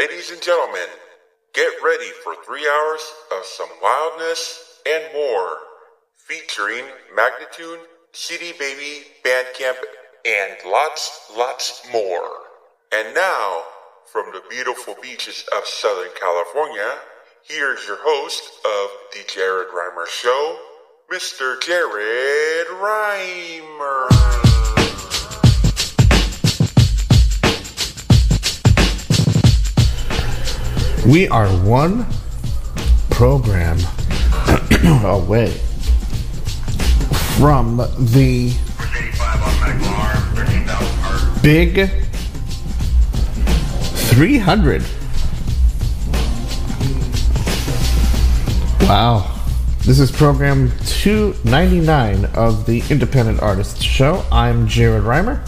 Ladies and gentlemen, get ready for three hours of some wildness and more, featuring Magnatune, CD Baby, Bandcamp, and lots, lots more. And now, from the beautiful beaches of Southern California, here's your host of the Jared Reimer Show, Mr. Jared Reimer. We are one program away from the big 300. Wow. This is program 299 of the Independent Artists Show. I'm Jared Reimer.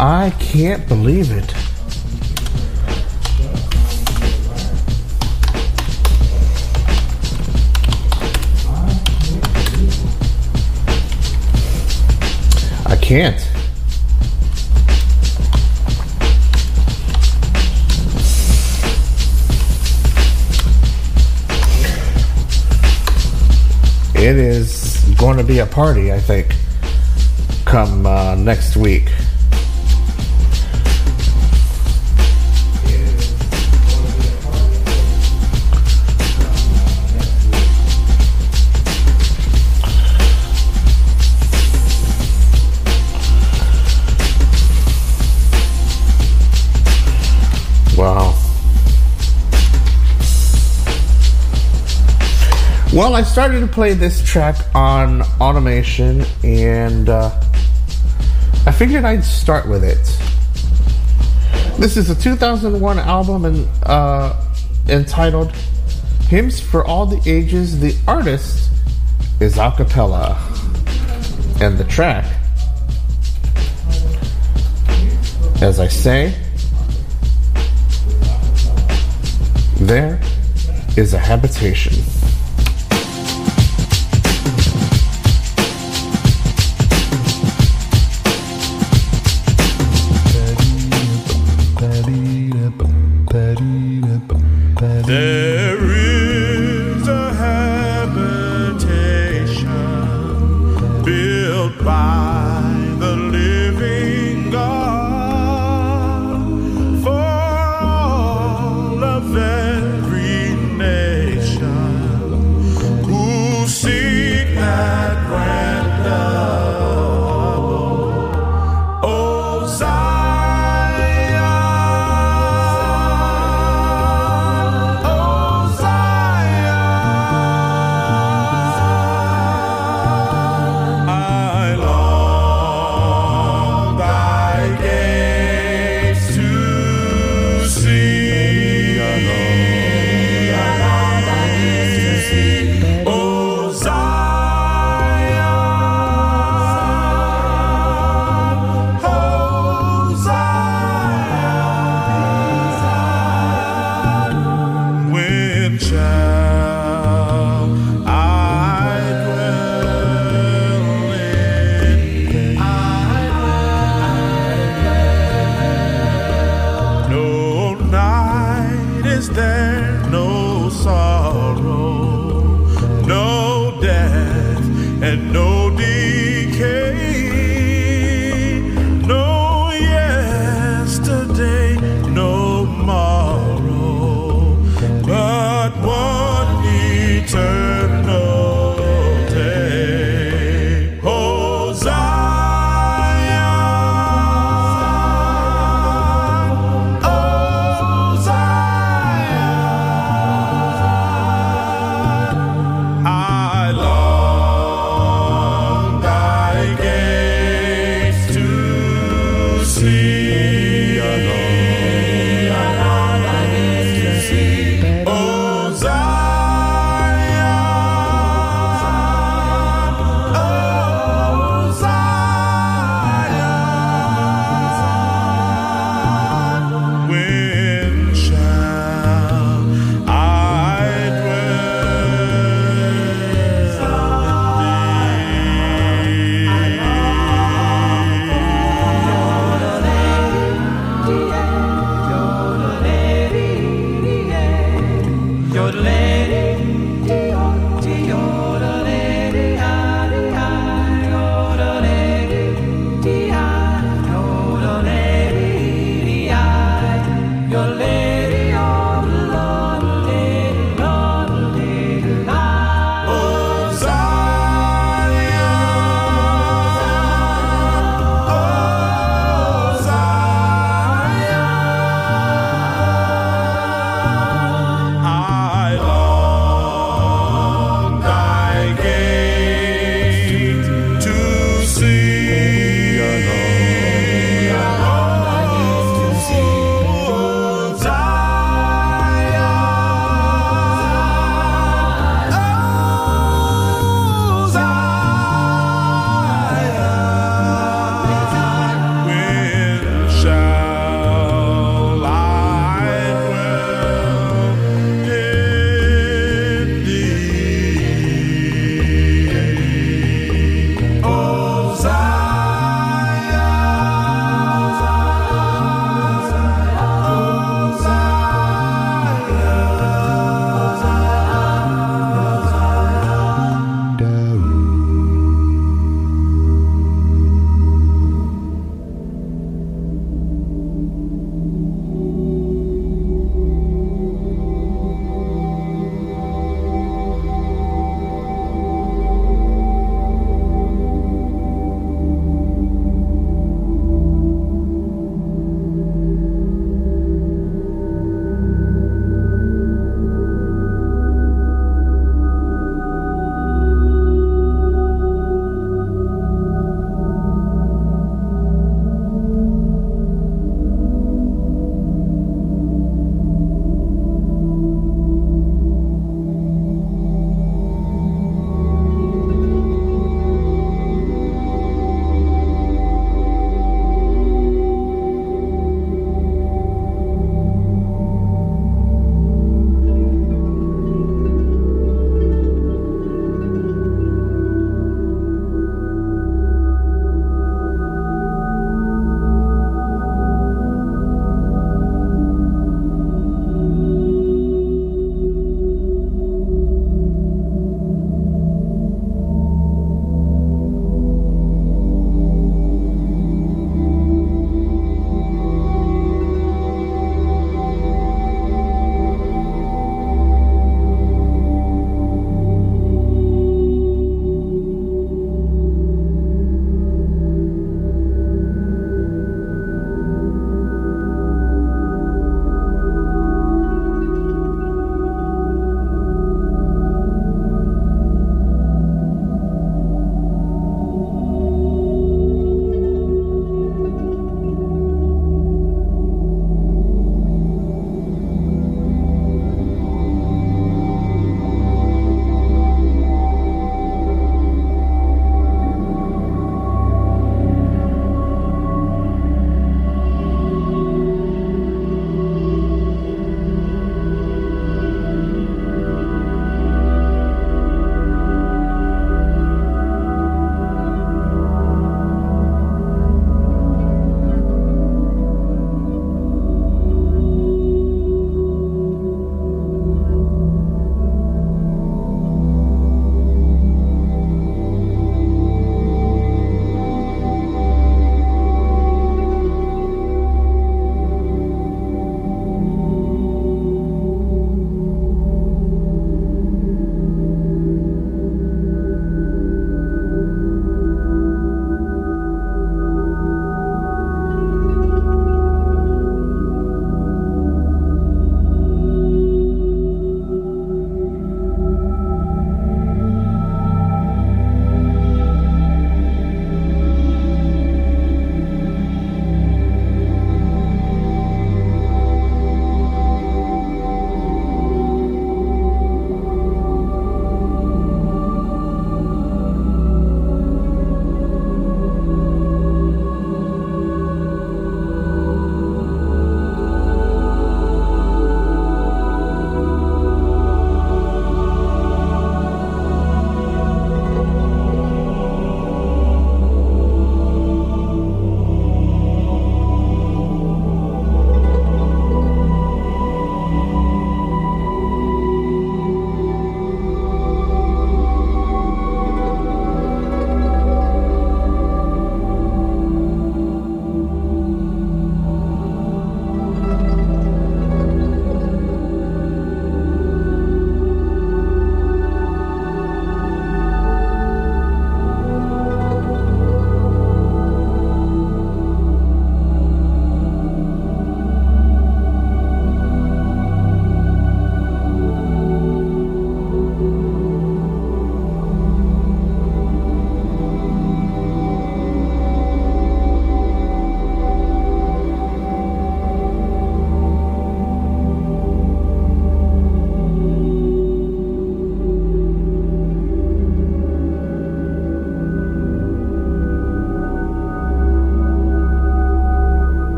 I can't believe it. Can't. It is going to be a party, I think, come uh, next week. Well, I started to play this track on automation, and uh, I figured I'd start with it. This is a 2001 album and, uh, entitled Hymns for All the Ages. The artist is Acappella, and the track, as I say, there is a habitation.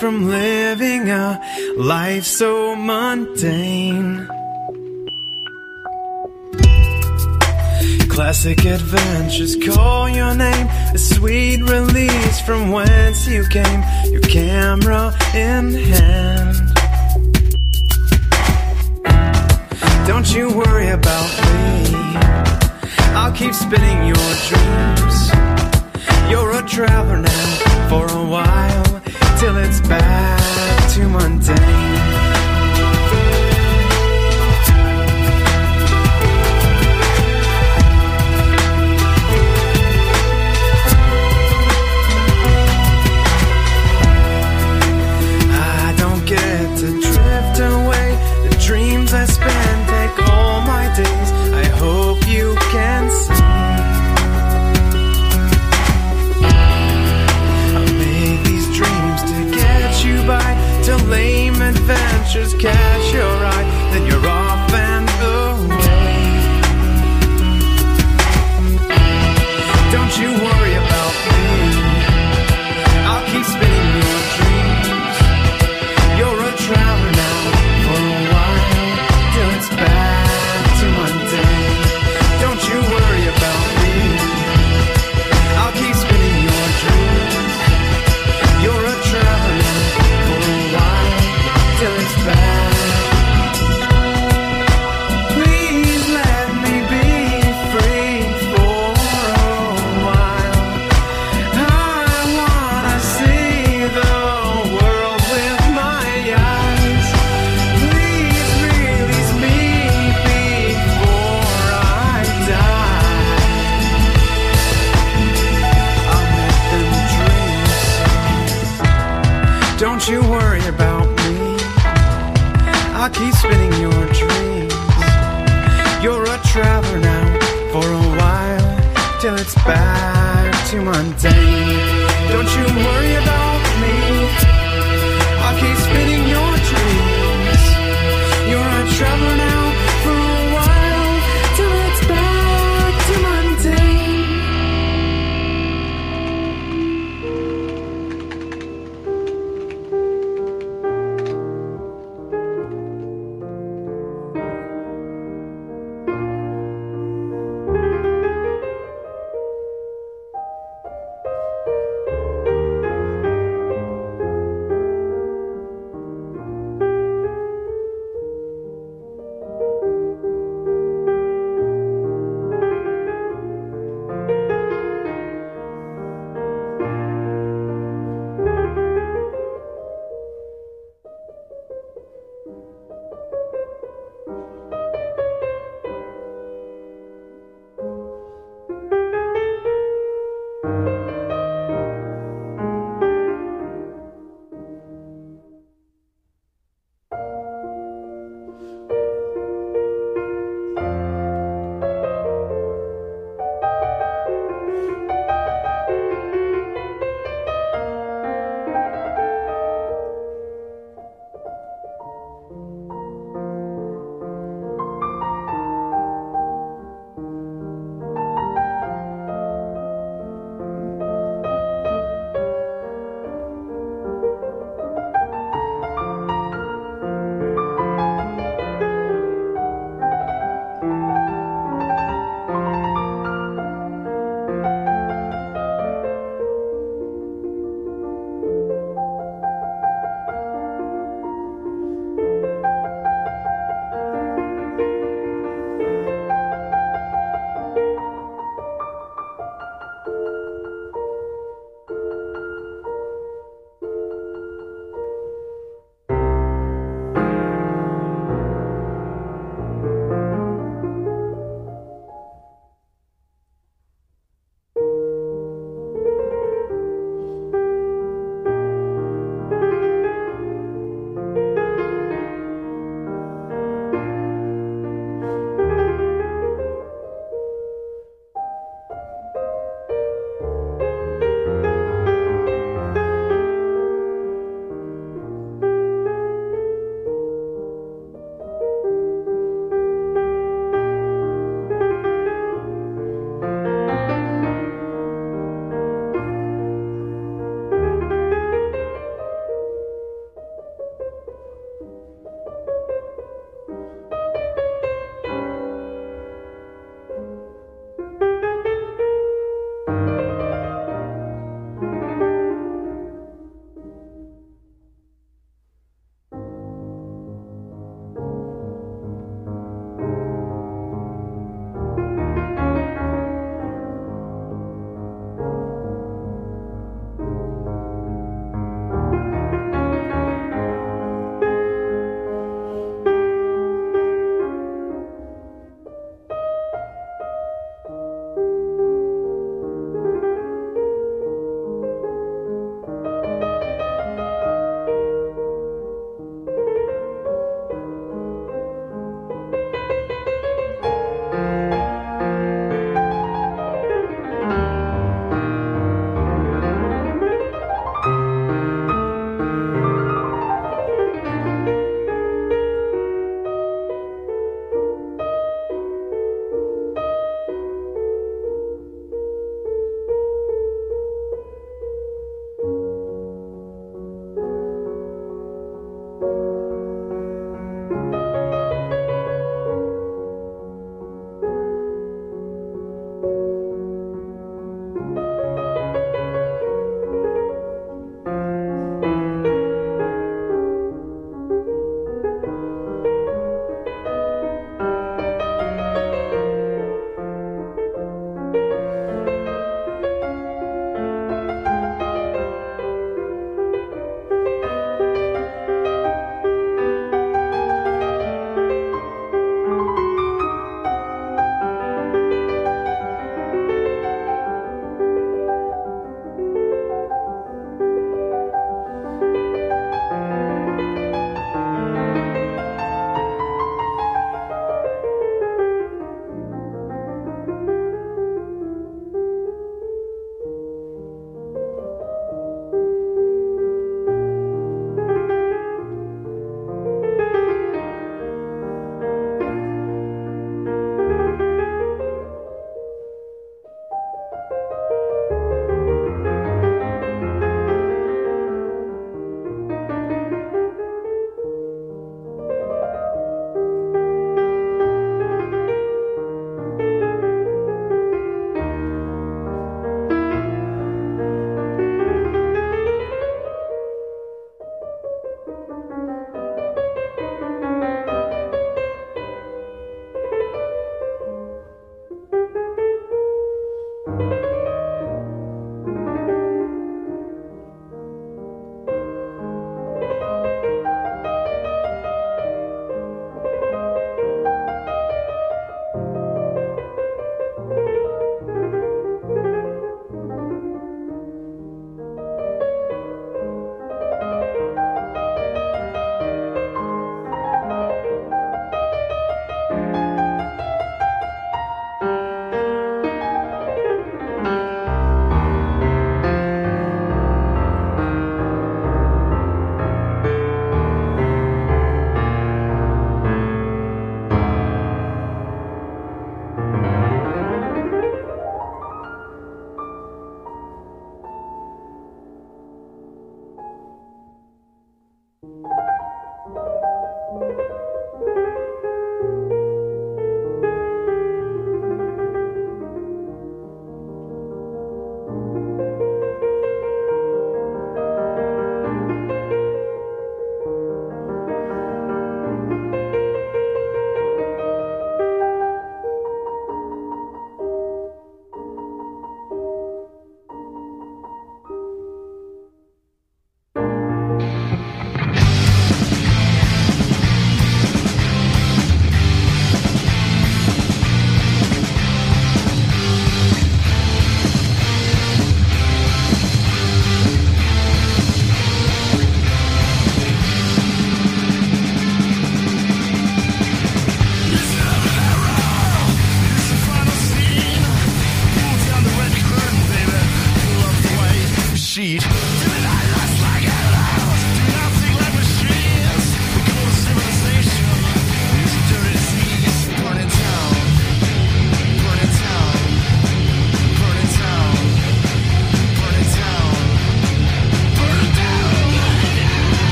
from living a life so mundane. Classic adventures call your name, a sweet release from whence you came, your camera in hand.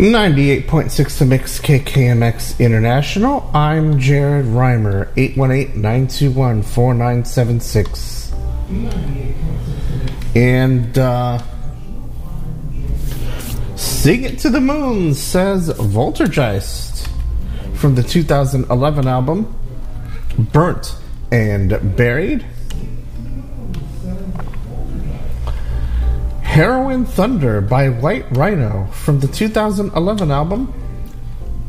98.6 to Mix KKMX International. I'm Jared Reimer, 818-921-4976. And uh Sing It to the Moon says Voltergeist from the 2011 album Burnt and Buried. Heroin Thunder by White Rhino from the 2011 album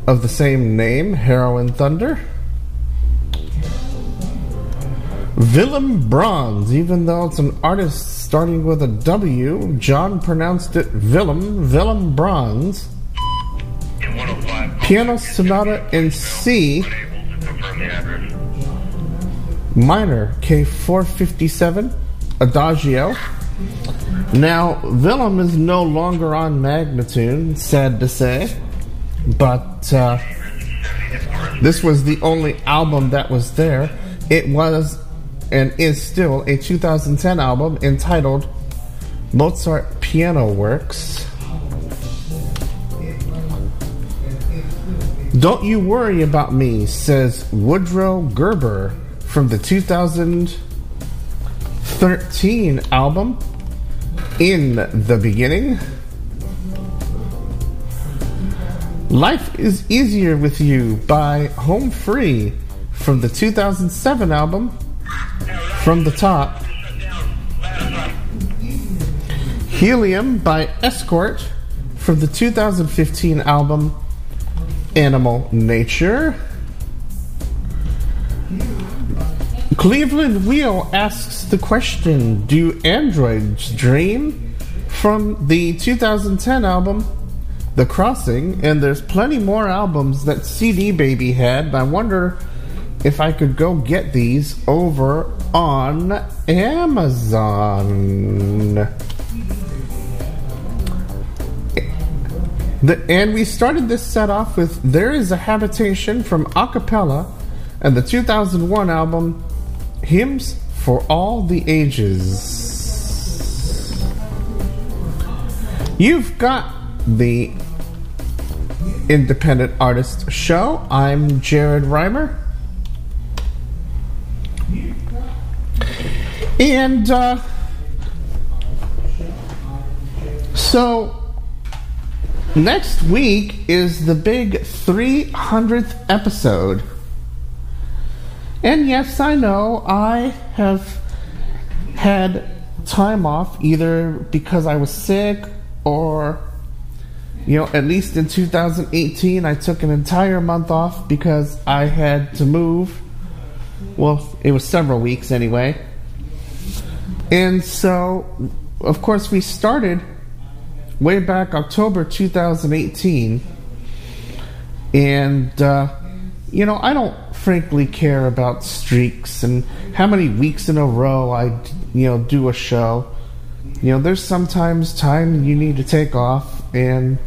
of the same name, Heroin Thunder. Willem Brons, even though it's an artist starting with a W, John pronounced it Willem, Willem Brons. Piano Sonata in C, minor K457, Adagio. Now, Willem is no longer on Magnatune, sad to say, but uh, this was the only album that was there. It was and is still a 2010 album entitled Mozart Piano Works. Don't You Worry About Me, says Woodrow Gerber from the 2013 album In the Beginning. Life is Easier with You by Home Free from the 2007 album From the Top. Helium by Escort from the 2015 album Animal Nature. Cleveland Wehle asks the question Do androids dream? From the 2010 album The Crossing, and there's plenty more albums that CD Baby had. I wonder if I could go get these over on Amazon. The, and we started this set off with There is a Habitation from Acappella and the 2001 album Hymns for All the Ages. You've got the Independent Artist Show. I'm Jared Reimer. And uh, so next week is the big 300th episode. And yes, I know I have had time off either because I was sick or, you know, at least in 2018, I took an entire month off because I had to move. Well, it was several weeks anyway. And so, of course, we started way back October 2018. And, uh, you know, I don't frankly care about streaks and how many weeks in a row I, you know, do a show. You know, there's sometimes time you need to take off, and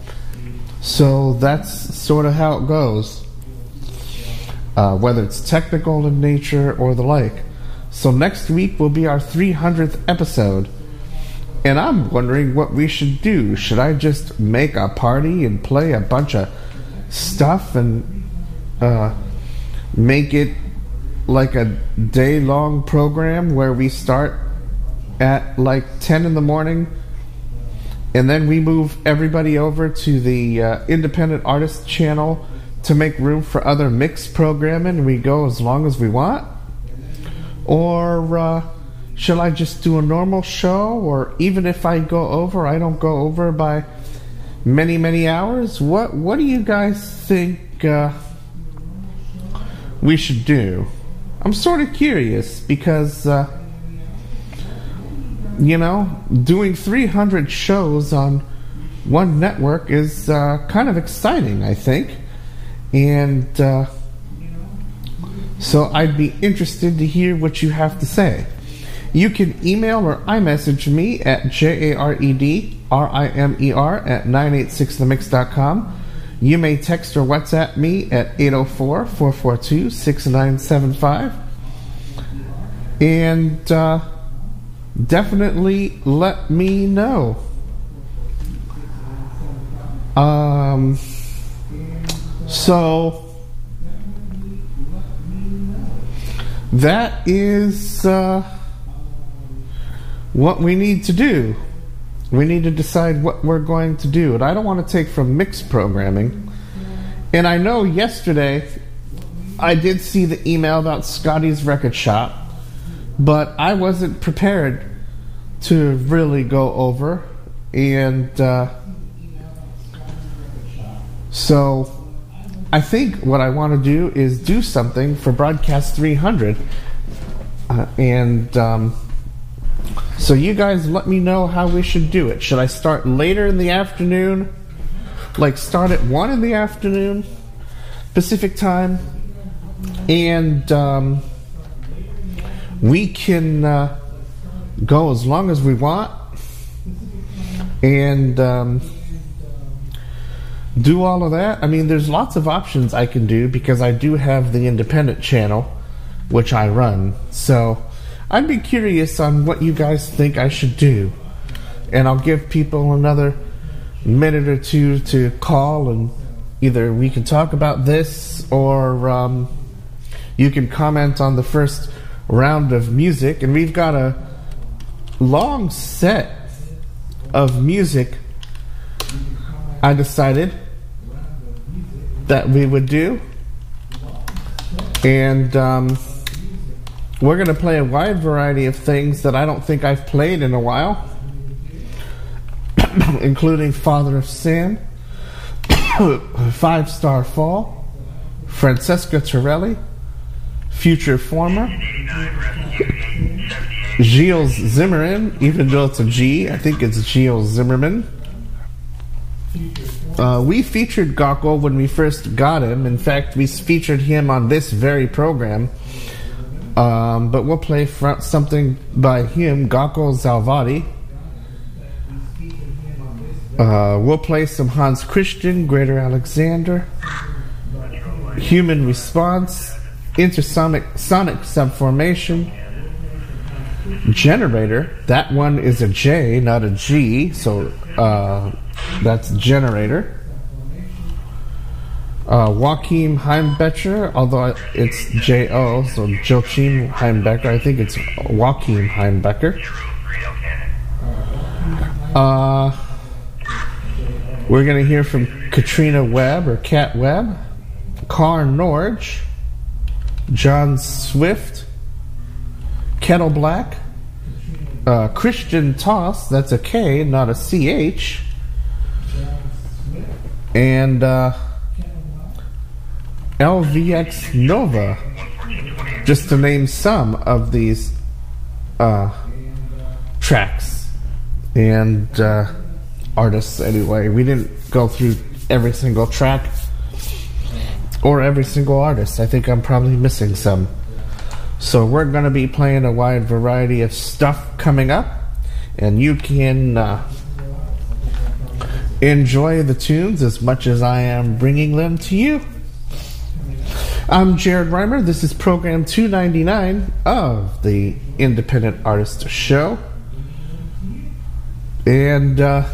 so that's sort of how it goes. Uh, whether it's technical in nature or the like. So next week will be our 300th episode. And I'm wondering what we should do. Should I just make a party and play a bunch of stuff and uh, make it like a day long program where we start at like 10 in the morning and then we move everybody over to the uh, independent artist channel to make room for other mixed programming. We go as long as we want. Or uh, shall i just do a normal show? Or even if i go over i don't go over by many many hours. What what do you guys think uh, we should do i'm sort of curious because uh, you know, doing 300 shows on one network is uh, kind of exciting, I think. And uh, so I'd be interested to hear what you have to say. You can email or iMessage me at J A R E D R I M E R at 986themix.com. You may text or WhatsApp me at 804 442 6975. And, uh, definitely let me know. Um, so that is uh, what we need to do. We need to decide what we're going to do. And I don't want to take from mixed programming. And I know yesterday I did see the email about Scotty's record shop, but I wasn't prepared to really go over. And uh, so I think what I want to do is do something for Broadcast 300. Uh, and um, so you guys let me know how we should do it. Should I start later in the afternoon? Like start at 1 in the afternoon, Pacific time? And um, we can uh, go as long as we want. And. Um, do all of that. I mean, there's lots of options I can do because I do have the independent channel, which I run. So I'd be curious on what you guys think I should do. And I'll give people another minute or two to call, and either we can talk about this or um, you can comment on the first round of music. And we've got a long set of music. I decided that we would do. And um, we're going to play a wide variety of things that I don't think I've played in a while, including Father of Sin, Five Star Fall, Francesca Torelli, Future Former, Gilles Zimmermann, even though it's a G, I think it's Gilles Zimmermann. Uh, we featured Gokul when we first got him. In fact, we featured him on this very program. Um, but we'll play something by him, Gokul Salvadi. Uh, we'll play some Hans Christian, Greater Alexander, Human Response, Intersonic Sonic Subformation, Jenraytor. That one is a J, not a G. So uh, that's Jenraytor. Uh, Joachim Heimbaecher, although it's J O, so Joachim Heimbecker. I think it's Joachim Heimbecker. Uh, we're going to hear from Katrina Webb or Kat Webb, Kaare Norge, Jon Swift, Kettleblack, uh, Kristian Taus, that's a K, not a CH and uh, LVX Nova, just to name some of these uh, tracks and uh, artists. Anyway, we didn't go through every single track or every single artist. I think I'm probably missing some. So we're going to be playing a wide variety of stuff coming up, and you can uh, enjoy the tunes as much as I am bringing them to you. I'm Jared Reimer. This is program 299 of the Independent Artist Show. And uh,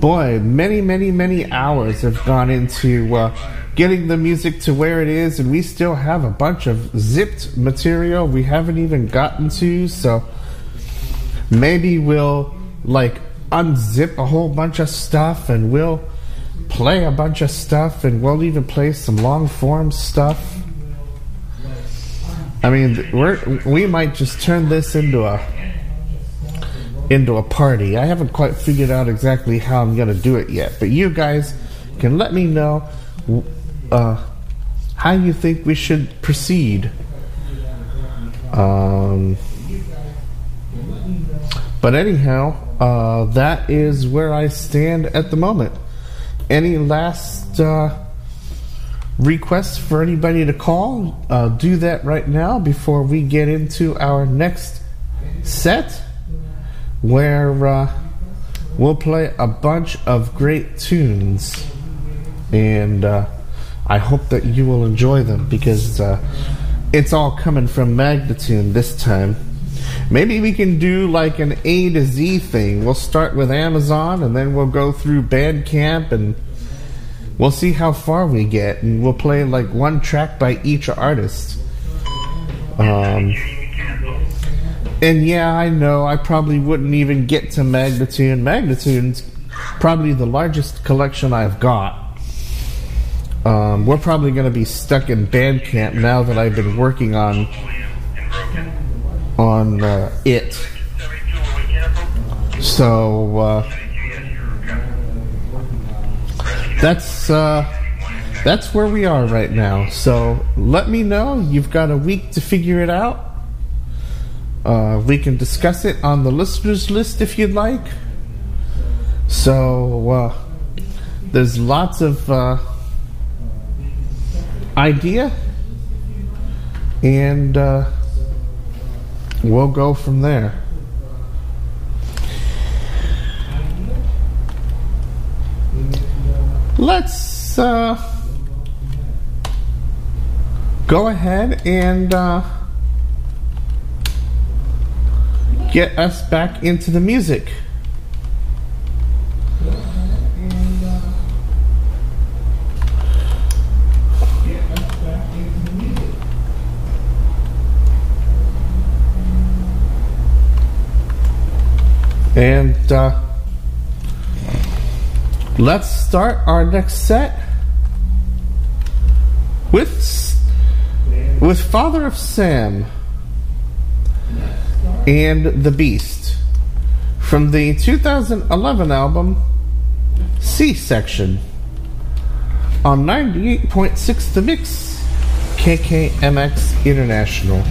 boy, many, many, many hours have gone into uh, getting the music to where it is, and we still have a bunch of zipped material we haven't even gotten to. So maybe we'll like unzip a whole bunch of stuff and we'll play a bunch of stuff and we'll even play some long form stuff. I mean, we're, we might just turn this into a into a party. I haven't quite figured out exactly how I'm going to do it yet, but you guys can let me know uh, how you think we should proceed. Um, but anyhow, uh, that is where I stand at the moment. Any last uh, requests for anybody to call? Uh, do that right now before we get into our next set, where uh, we'll play a bunch of great tunes, and uh, I hope that you will enjoy them because uh, it's all coming from Magnatune this time. Maybe we can do like an A to Z thing. We'll start with Amazon and then we'll go through Bandcamp and we'll see how far we get, and we'll play like one track by each artist. Um, and yeah, I know I probably wouldn't even get to Magnatune. Magnatune's probably the largest collection I've got. Um, we're probably going to be stuck in Bandcamp now that I've been working on on uh, it. So uh, that's uh, that's where we are right now. So let me know. You've got a week to figure it out. Uh, we can discuss it on the listeners list if you'd like. So uh, there's lots of uh, idea, and we'll go from there. Let's uh, go ahead and uh, get us back into the music. And uh, let's start our next set with with Father of Sam and the Beast from the 2011 album C Section on 98.6 The Mix KKMX International.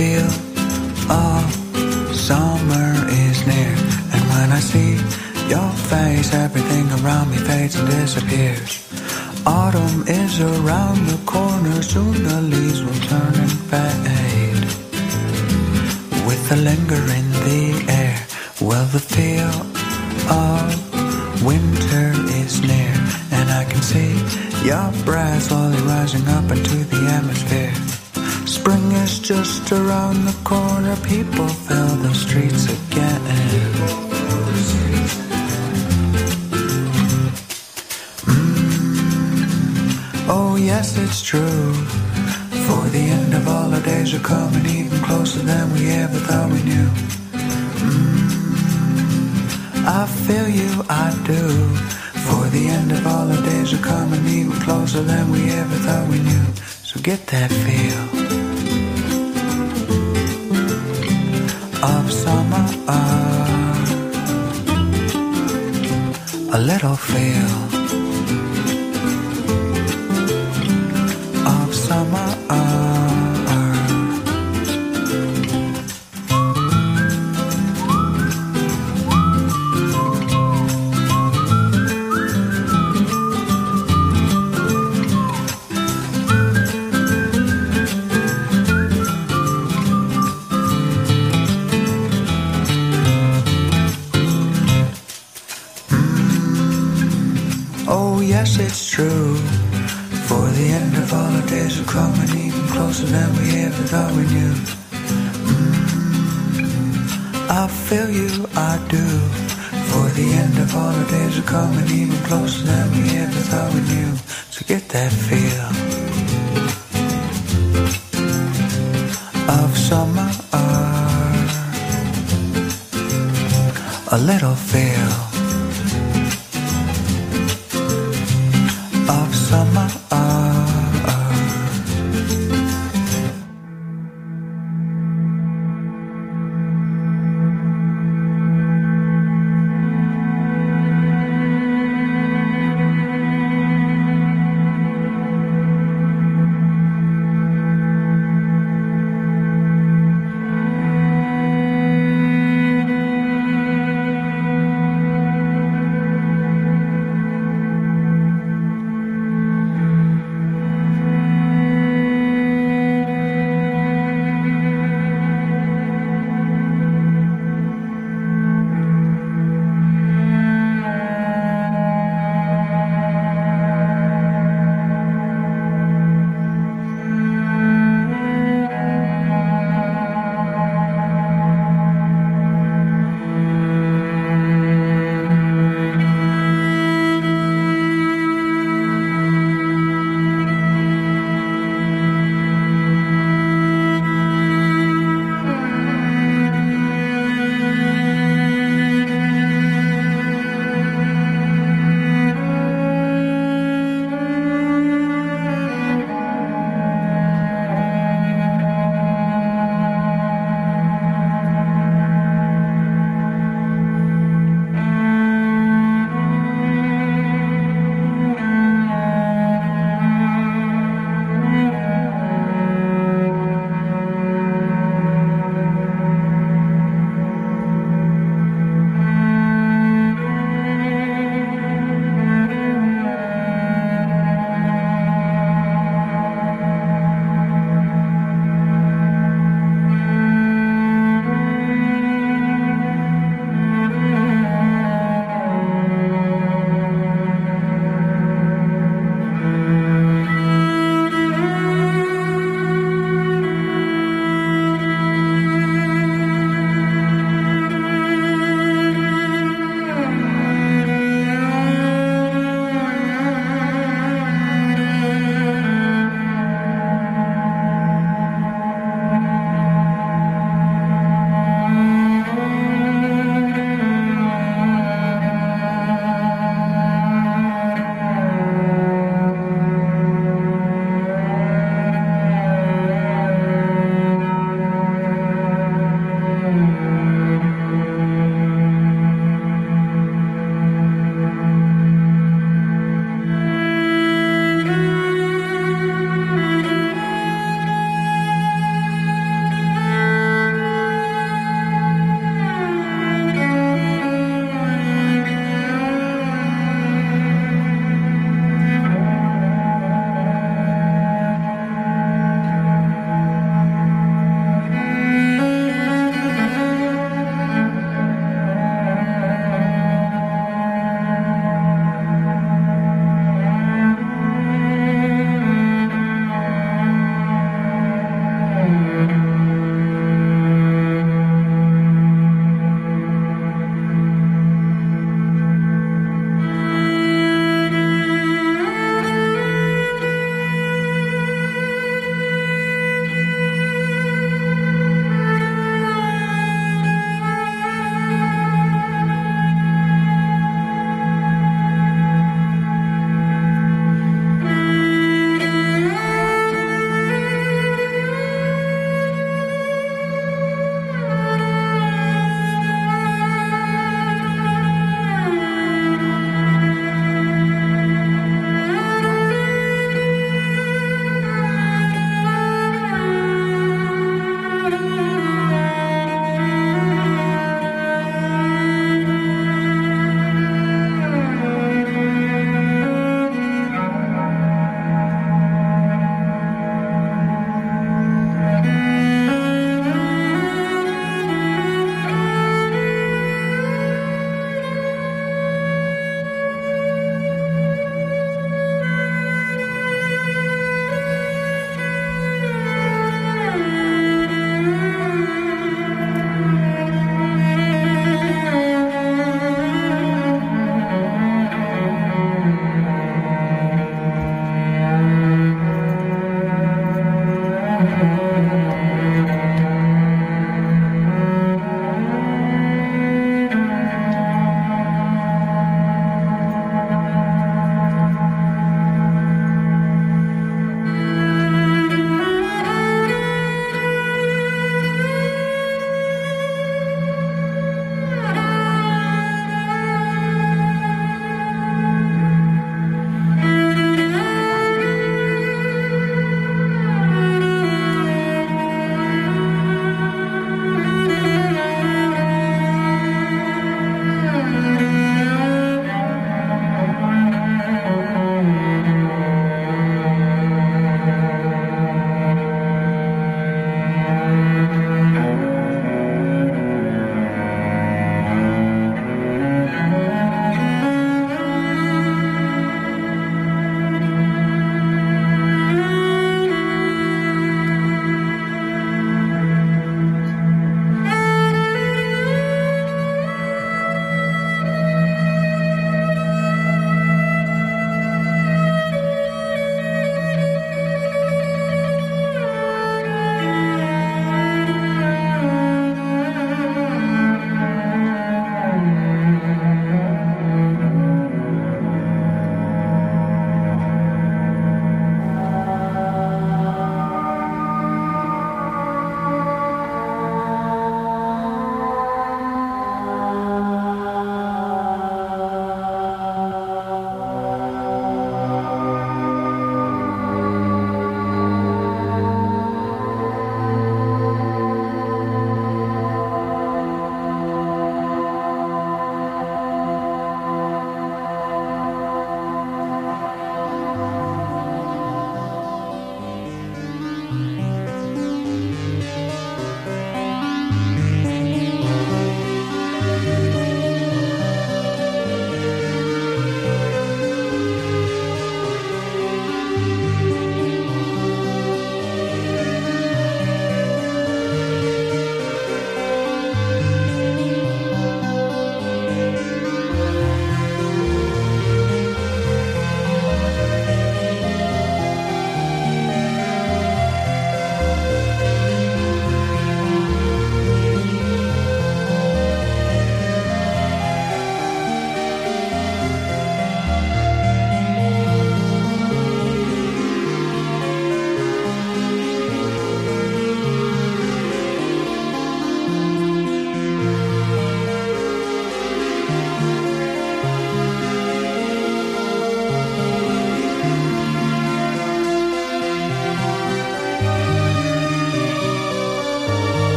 Feel of summer is near. And when I see your face, everything around me fades and disappears. Autumn is around the around the corner, people feel true. For the end of all our days are coming even closer than we ever thought we knew. Mm, I feel you, I do. For the end of all our days are coming even closer than we ever thought we knew. So get that feel of summer. A little feel of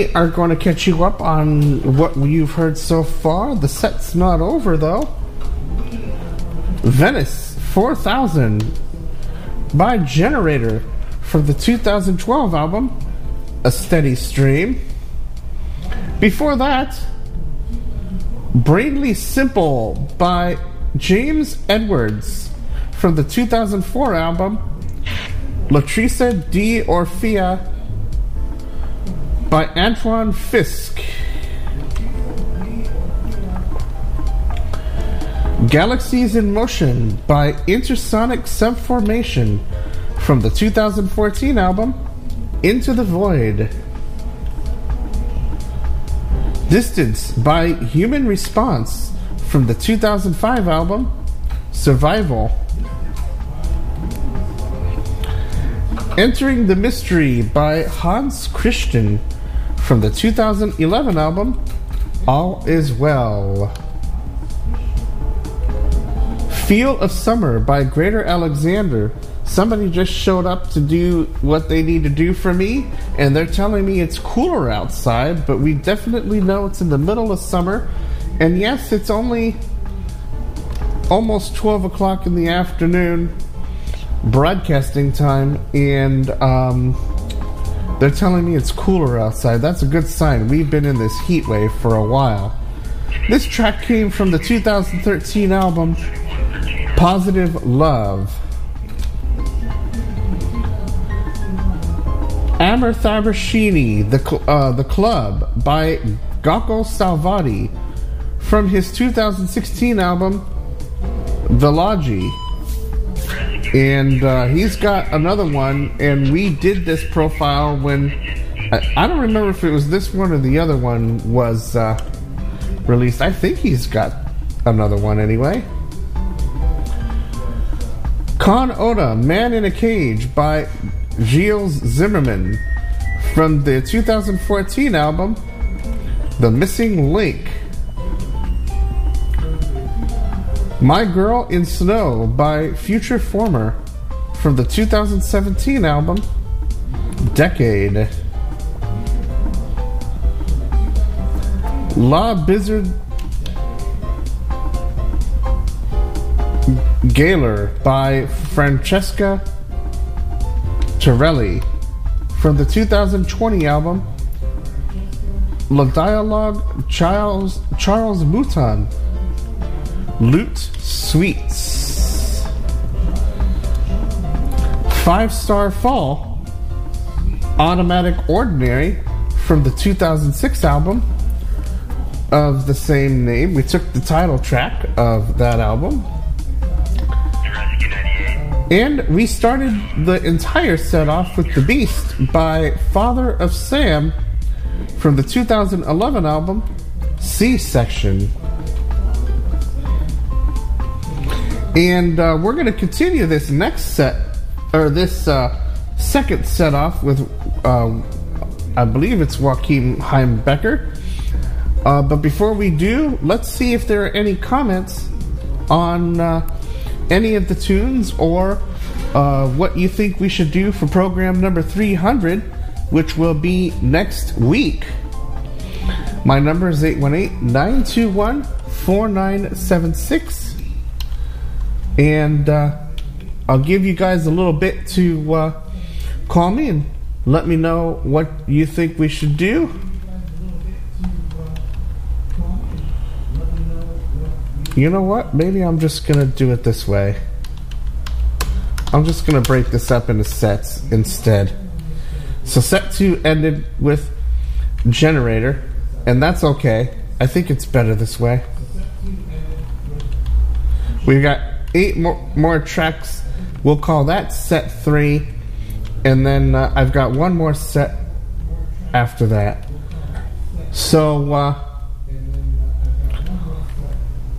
we are going to catch you up on what you've heard so far. The set's not over, though. Venice 4000 by Jenraytor from the 2012 album A Steady Stream. Before that, Branle Simple by James Edwards from the 2004 album Latrice D. Orfea by Antoine Fisk. Galaxies in Motion by Intersonic Subformation from the 2014 album Into the Void. Distance by Human Response from the 2005 album Survival. Entering the Mystery by Hans Christian from the 2011 album All Is Well. Feel of Summer by Greater Alexander. Somebody just showed up to do what they need to do for me, and they're telling me it's cooler outside, but we definitely know it's in the middle of summer. And yes, it's only almost 12 o'clock in the afternoon broadcasting time, and um, they're telling me it's cooler outside. That's a good sign. We've been in this heat wave for a while. This track came from the 2013 album Positive Love. Amruthavarshini, the, Cl- uh, the Club by Gokul Salvadi from his 2016 album Villagi. And uh, he's got another one, and we did this profile when I, I don't remember if it was this one or the other one was uh, released. I think he's got another one anyway. Con Ota, Man in a Cage by Gilles Zimmermann from the 2014 album The Missing Link. My Girl in Snow by Future Former from the 2017 album Decade. La bizare Gaillarde by Francesca Torelli from the 2020 album La Dialogue Charles Charles Mouton Loot Sweets Five Star Fall Automatic Ordinary from the 2006 album of the same name. We took the title track of that album. And we started the entire set off with The Beast by Father of Sam from the 2011 album C Section. And uh, we're going to continue this next set, or this uh, second set off with, uh, I believe it's Joachim Heimbaecher. Uh, but before we do, let's see if there are any comments on uh, any of the tunes or what you think we should do for program number 300, which will be next week. My number is 818 921 4976. And uh, I'll give you guys a little bit to uh, call me and let me know what you think we should do. You know what? Maybe I'm just gonna do it this way. I'm just gonna break this up into sets instead. So set two ended with Jenraytor, and that's okay. I think it's better this way. We've got eight more, more tracks. We'll call that set three, and then uh, I've got one more set after that. So. Uh,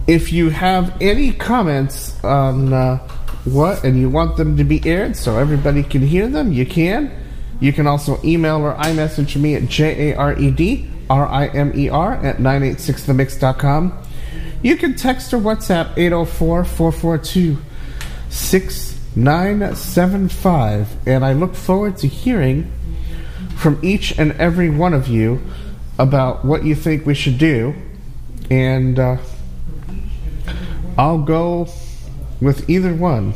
if you have any comments on uh, what and you want them to be aired so everybody can hear them, you can. You can also email or iMessage me at J A R E D R I M E R at 986themix.com. You can text or WhatsApp 804 442 6975. And I look forward to hearing from each and every one of you about what you think we should do, and uh, I'll go with either one.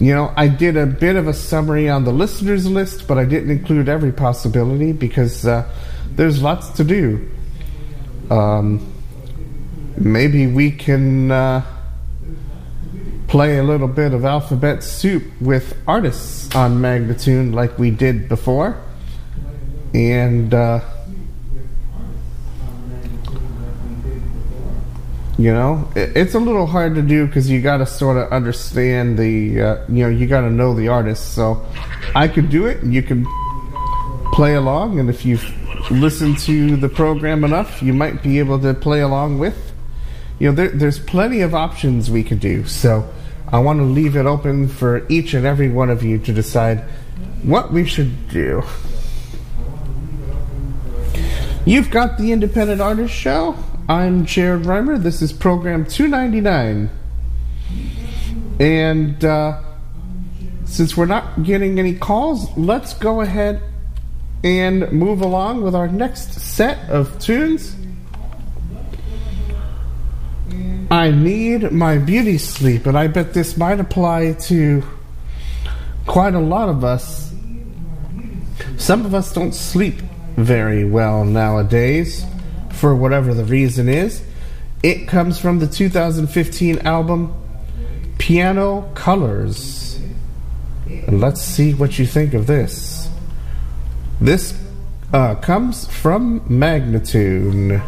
You know, I did a bit of a summary on the listeners list, but I didn't include every possibility because uh, there's lots to do. Um, maybe we can uh, play a little bit of alphabet soup with artists on Magnatune like we did before. And, uh, you know, it's a little hard to do because you got to sort of understand the, uh, you know, you got to know the artist. So I could do it, and you can play along, and if you listen to the program enough, you might be able to play along with. You know, there, there's plenty of options we could do. So I want to leave it open for each and every one of you to decide what we should do. You've got the Independent Artist Show. I'm Jared Rimer. This is program 299. And uh, since we're not getting any calls, let's go ahead and move along with our next set of tunes. I need my beauty sleep, and I bet this might apply to quite a lot of us. Some of us don't sleep very well nowadays, for whatever the reason is. It comes from the 2015 album Piano Colors. And let's see what you think of this. This uh, comes from Magnatune.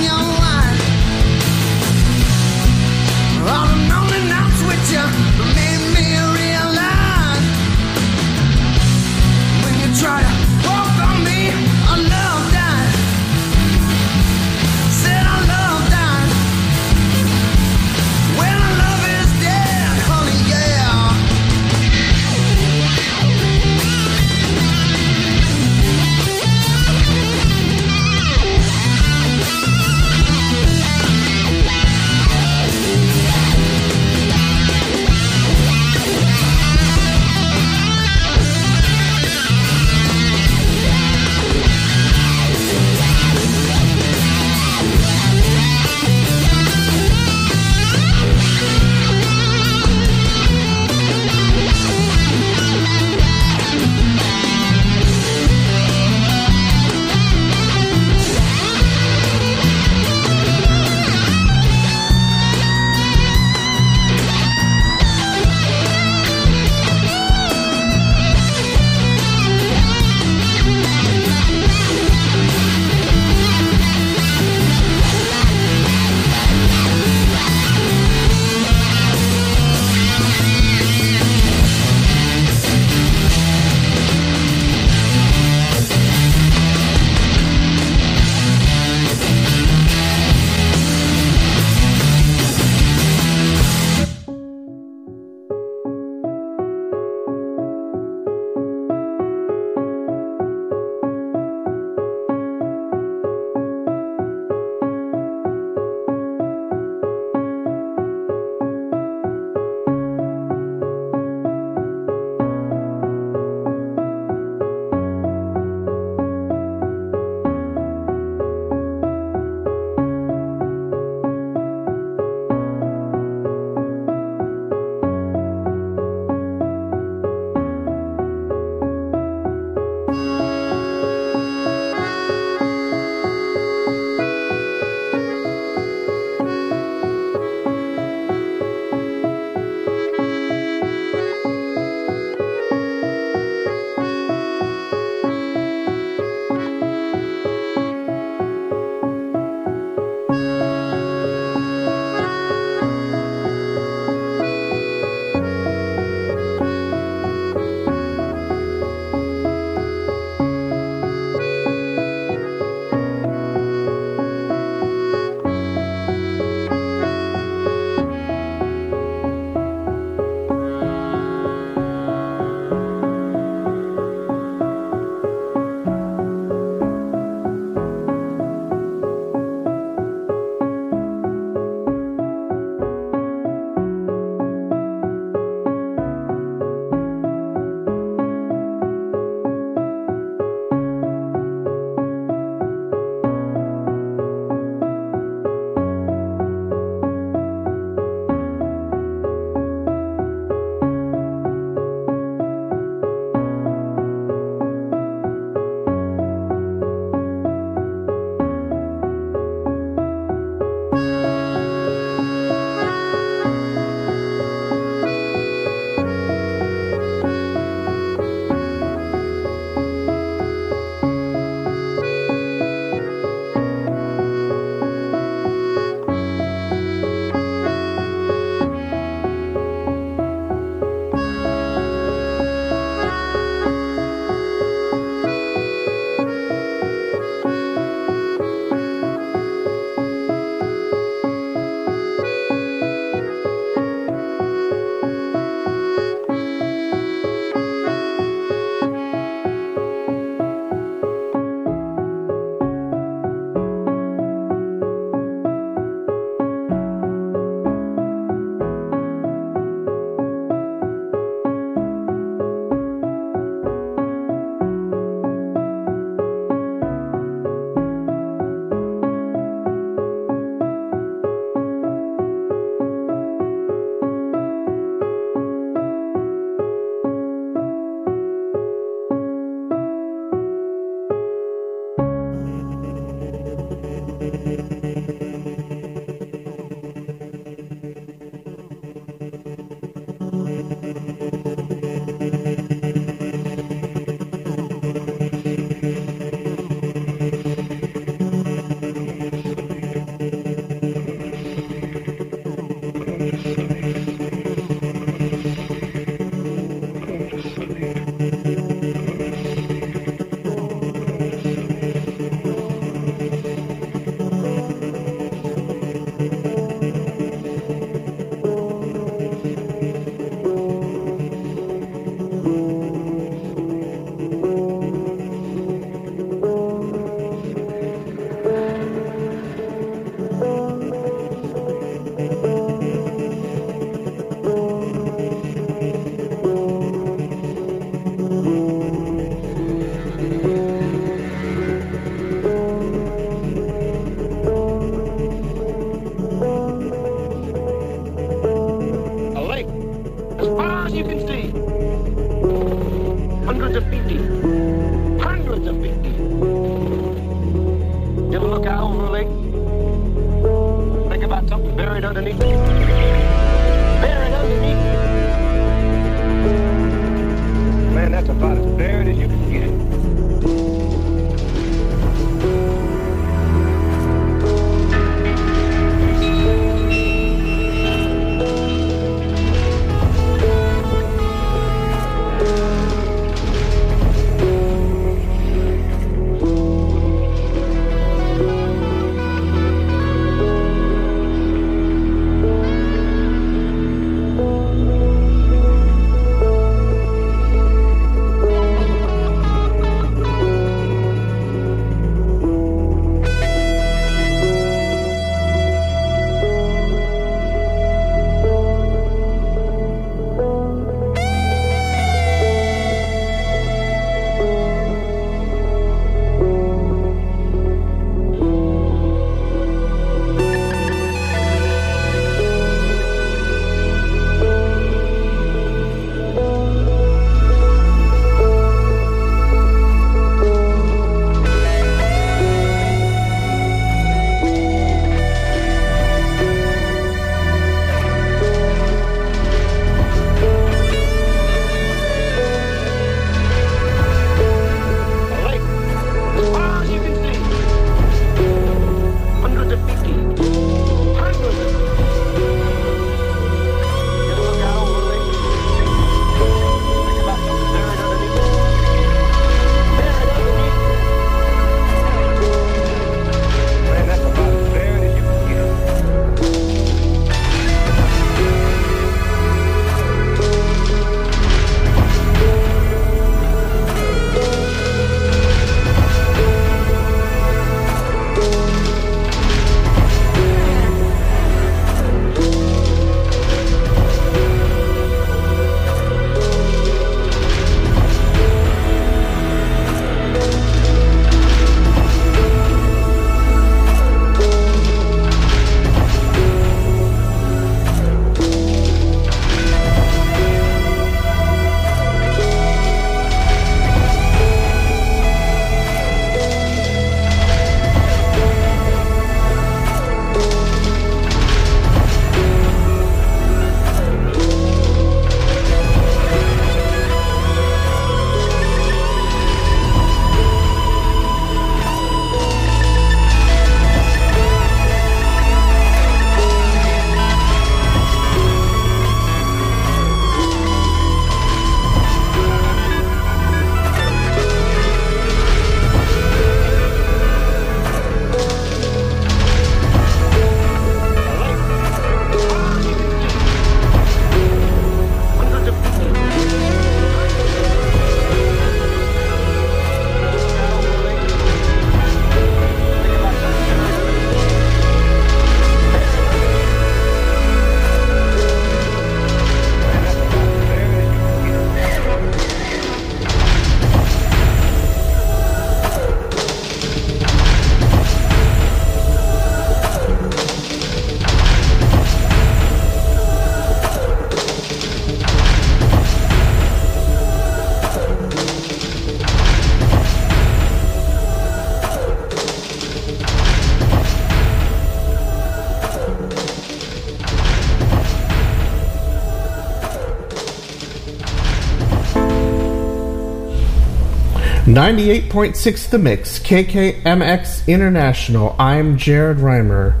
98.6 The Mix, KKMX International. I'm Jared Rimer.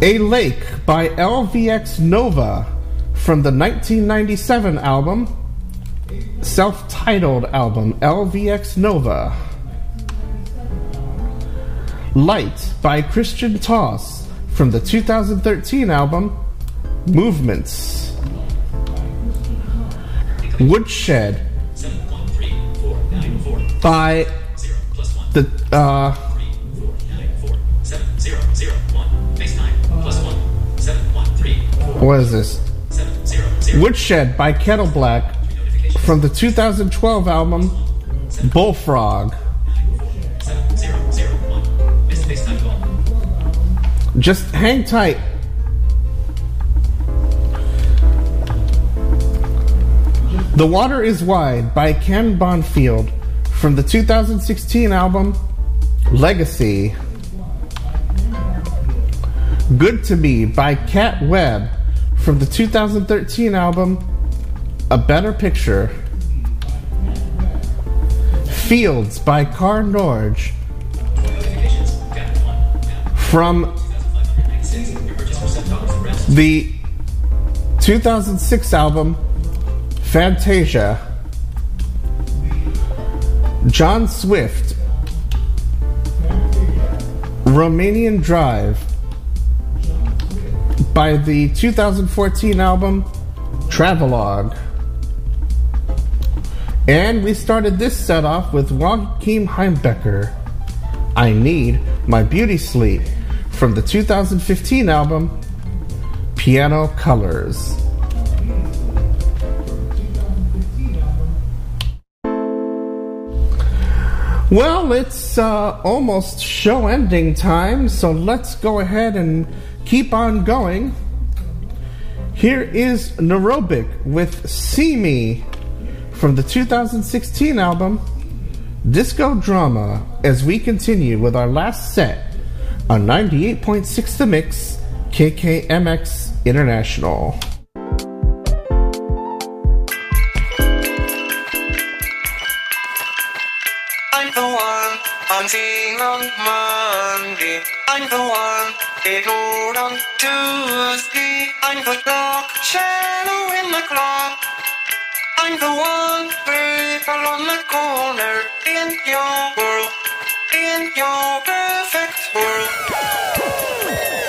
A Lake by LVX Nova from the 1997 album, self titled album, LVX Nova. Light by Kristian Taus from the 2013 album, Movements. Woodshed by the uh, what is this? Woodshed by Kettleblack from the 2012 album Bullfrog. Just hang tight. The Water is Wide by Ken Bonfield from the 2016 album Legacy. Good to Me by Kat Webb from the 2013 album A Better Picture. Fields by Kaare Norge from the 2006 album Fantasia. Jon Swift. Romanian Drive by the 2014 album Travelogue. And we started this set off with Joachim Heimbaecher. I Need My Beauty Sleep from the 2015 album Piano Colors. Well, it's uh, almost show ending time, so let's go ahead and keep on going. Here is Neurobic with See Me from the 2016 album Disco Drama as we continue with our last set on 98.6 The Mix KKMX International. Seeing on Monday. I'm the one ignored on Tuesday. I'm the dark shadow in the clock. I'm the one people on the corner in your world, in your perfect world.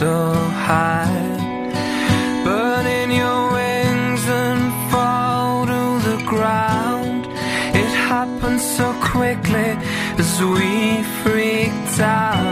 So high. Burning your wings and fall to the ground. It happened so quickly as we freaked out.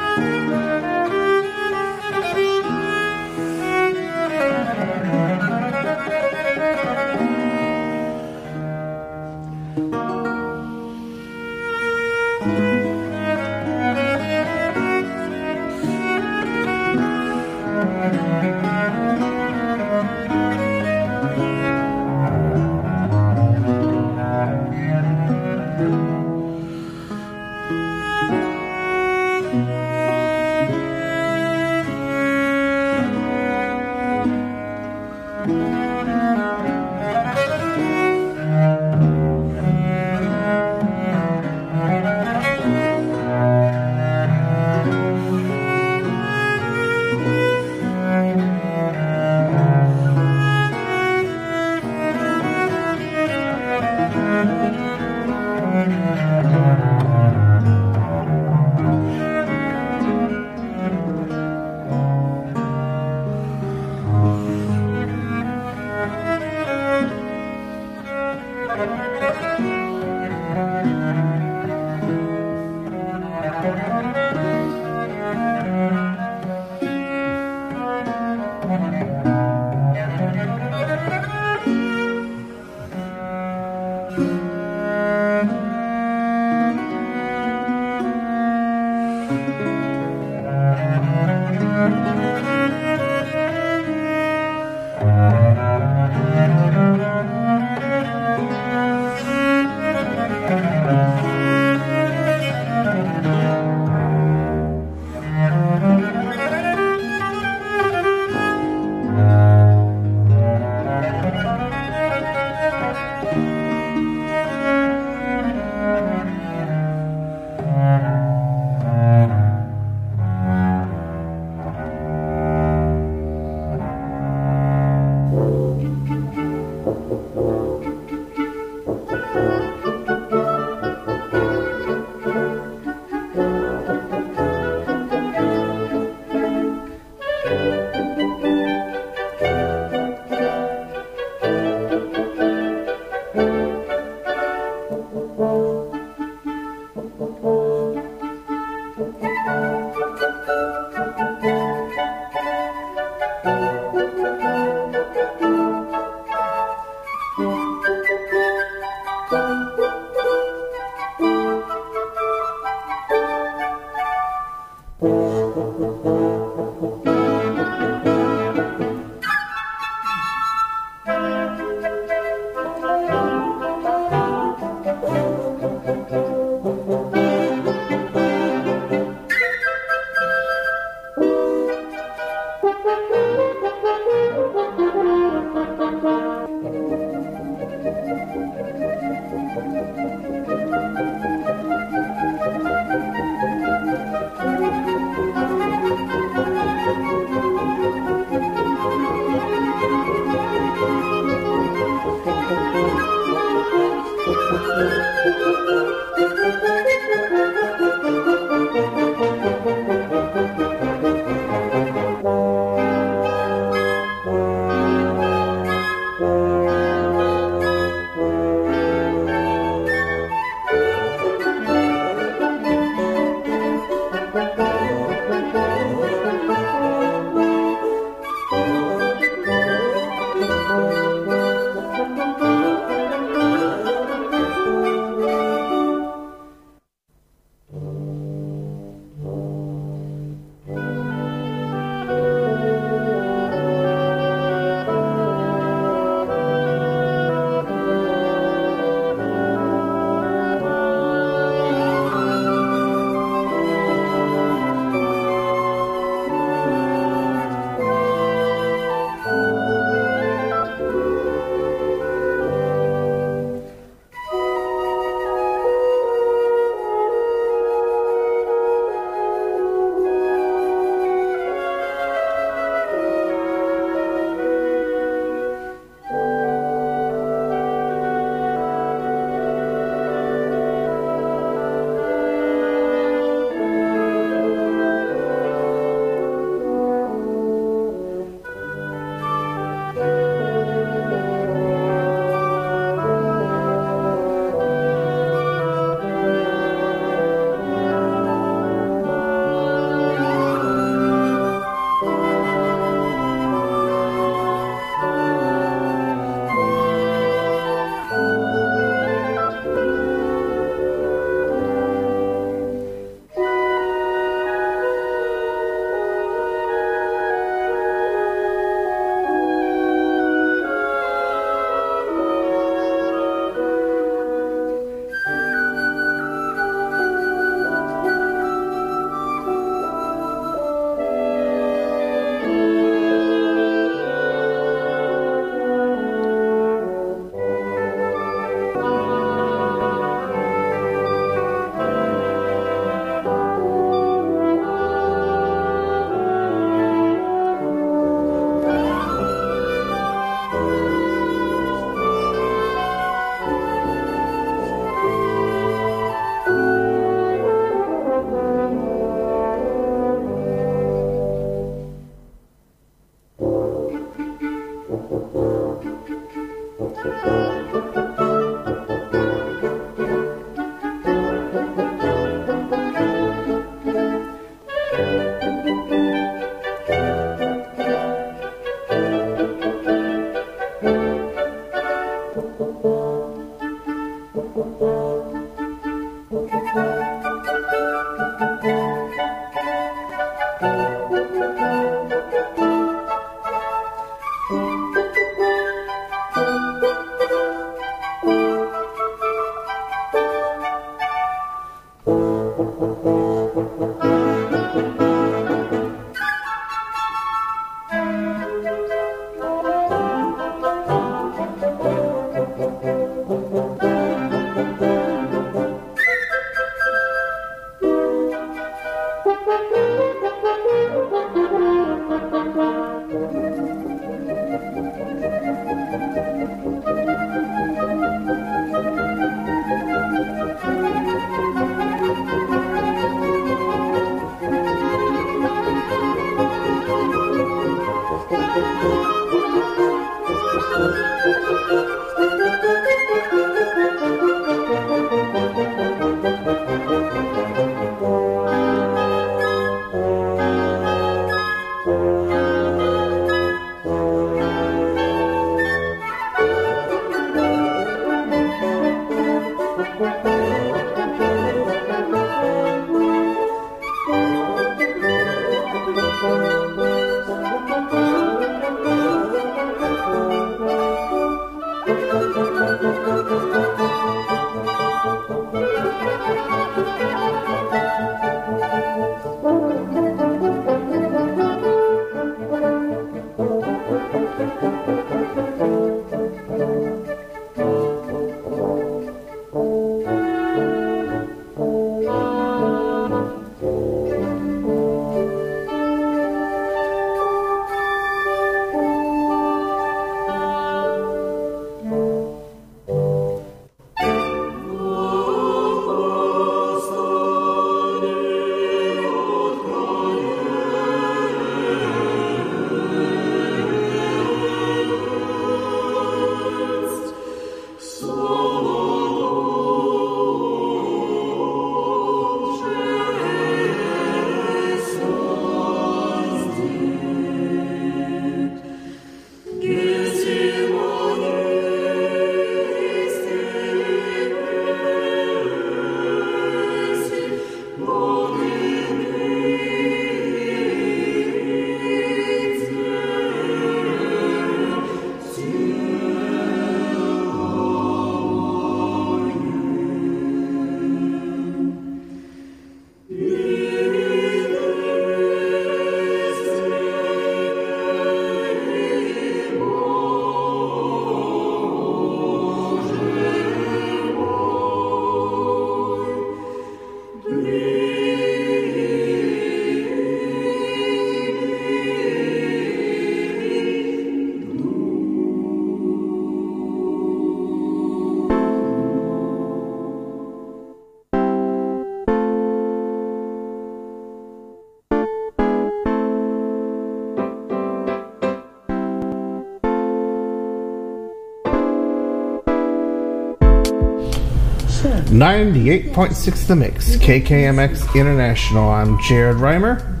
98.6 The Mix, KKMX International. I'm Jared Rimer.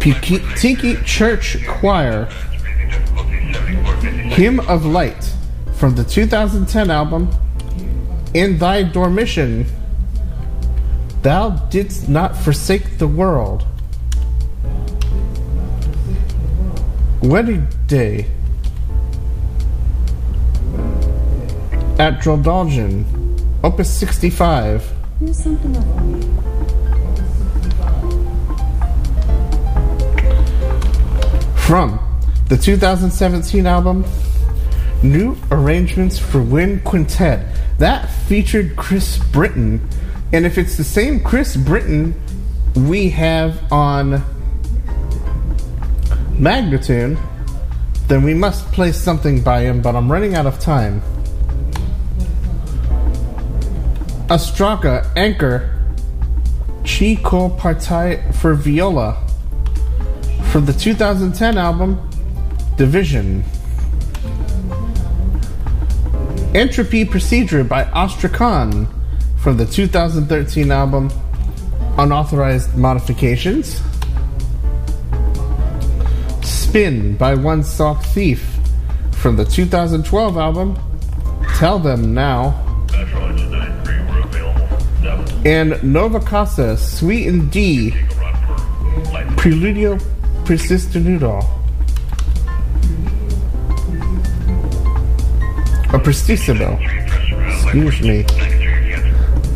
Tiki Church Choir, Hymn of Light, from the 2010 album, In Thy Dormition, Thou Didst Not Forsake the World. Wedding Day at Troldhaugen, Opus 65. Here's something of me. From the 2017 album, New Arrangements for Wind Quintet. That featured Chris Britton. And if it's the same Chris Britton we have on Magnatune, then we must play something by him, but I'm running out of time. Ostraka Anchor Chico Partai for Viola from the 2010 album Division. Entropy Procedure by Ostracon from the 2013 album Unauthorized Modifications. Spin by One Sock Thief from the 2012 album Tell Them Now. And Nova Casa, Suite in D, Preludio Persistenuto. Or Prestissimo. Excuse me.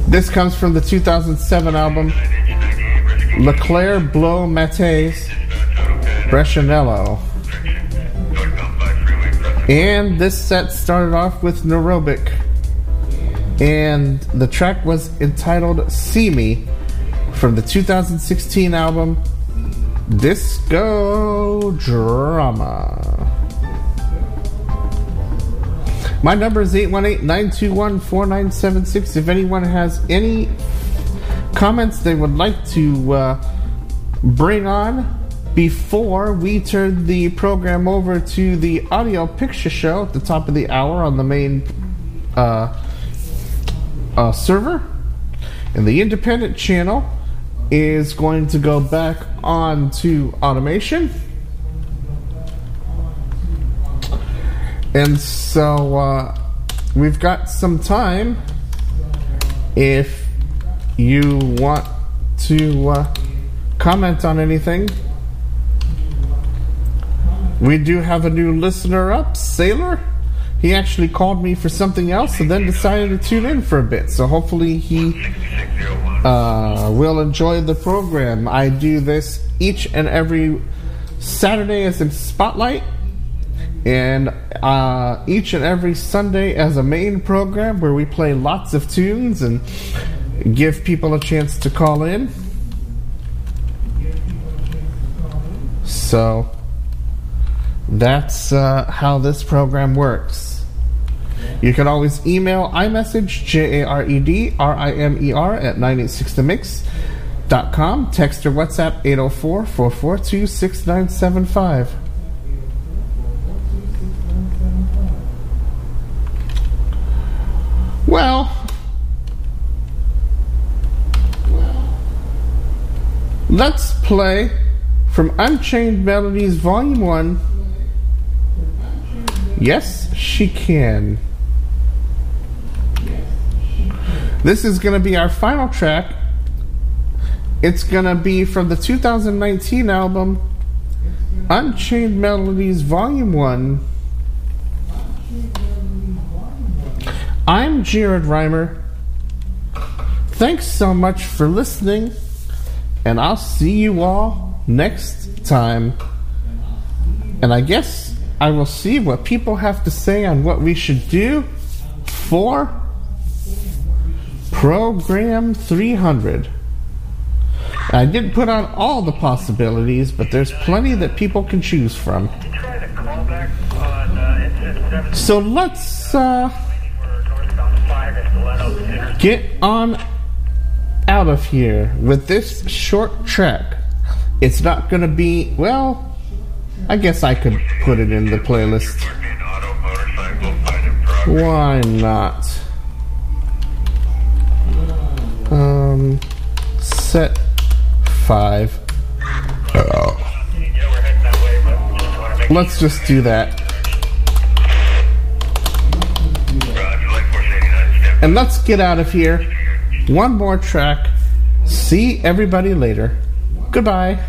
This comes from the 2007 album Leclair Blow Mates Brescianello. And this set started off with Neurobic. And the track was entitled See Me from the 2016 album Disco Drama. My number is 818-921-4976. If anyone has any comments they would like to uh, bring on before we turn the program over to the audio picture show at the top of the hour on the main uh, uh, server, and the independent channel is going to go back on to automation. And so uh, we've got some time if you want to uh, comment on anything. We do have a new listener up, Sailor. He actually called me for something else and then decided to tune in for a bit. So hopefully he uh, will enjoy the program. I do this each and every Saturday as a spotlight and uh, each and every Sunday as a main program where we play lots of tunes and give people a chance to call in. So that's uh, how this program works. You can always email iMessage, J A R E D R I M E R, at 986themix.com. Text or WhatsApp 804 442 6975. Well, let's play from Unchained Melodies Volume 1. Yes, she can. This is going to be our final track. It's going to be from the 2019 album Unchained Melodies Volume 1. I'm Jared Rimer. Thanks so much for listening, and I'll see you all next time. And I guess I will see what people have to say on what we should do for Program 300. I didn't put on all the possibilities, but there's plenty that people can choose from. So let's uh, get on out of here with this short track. It's not going to be, well, I guess I could put it in the playlist. Why not? Um, set five. Oh. Let's just do that. And let's get out of here. One more track. See everybody later. Goodbye.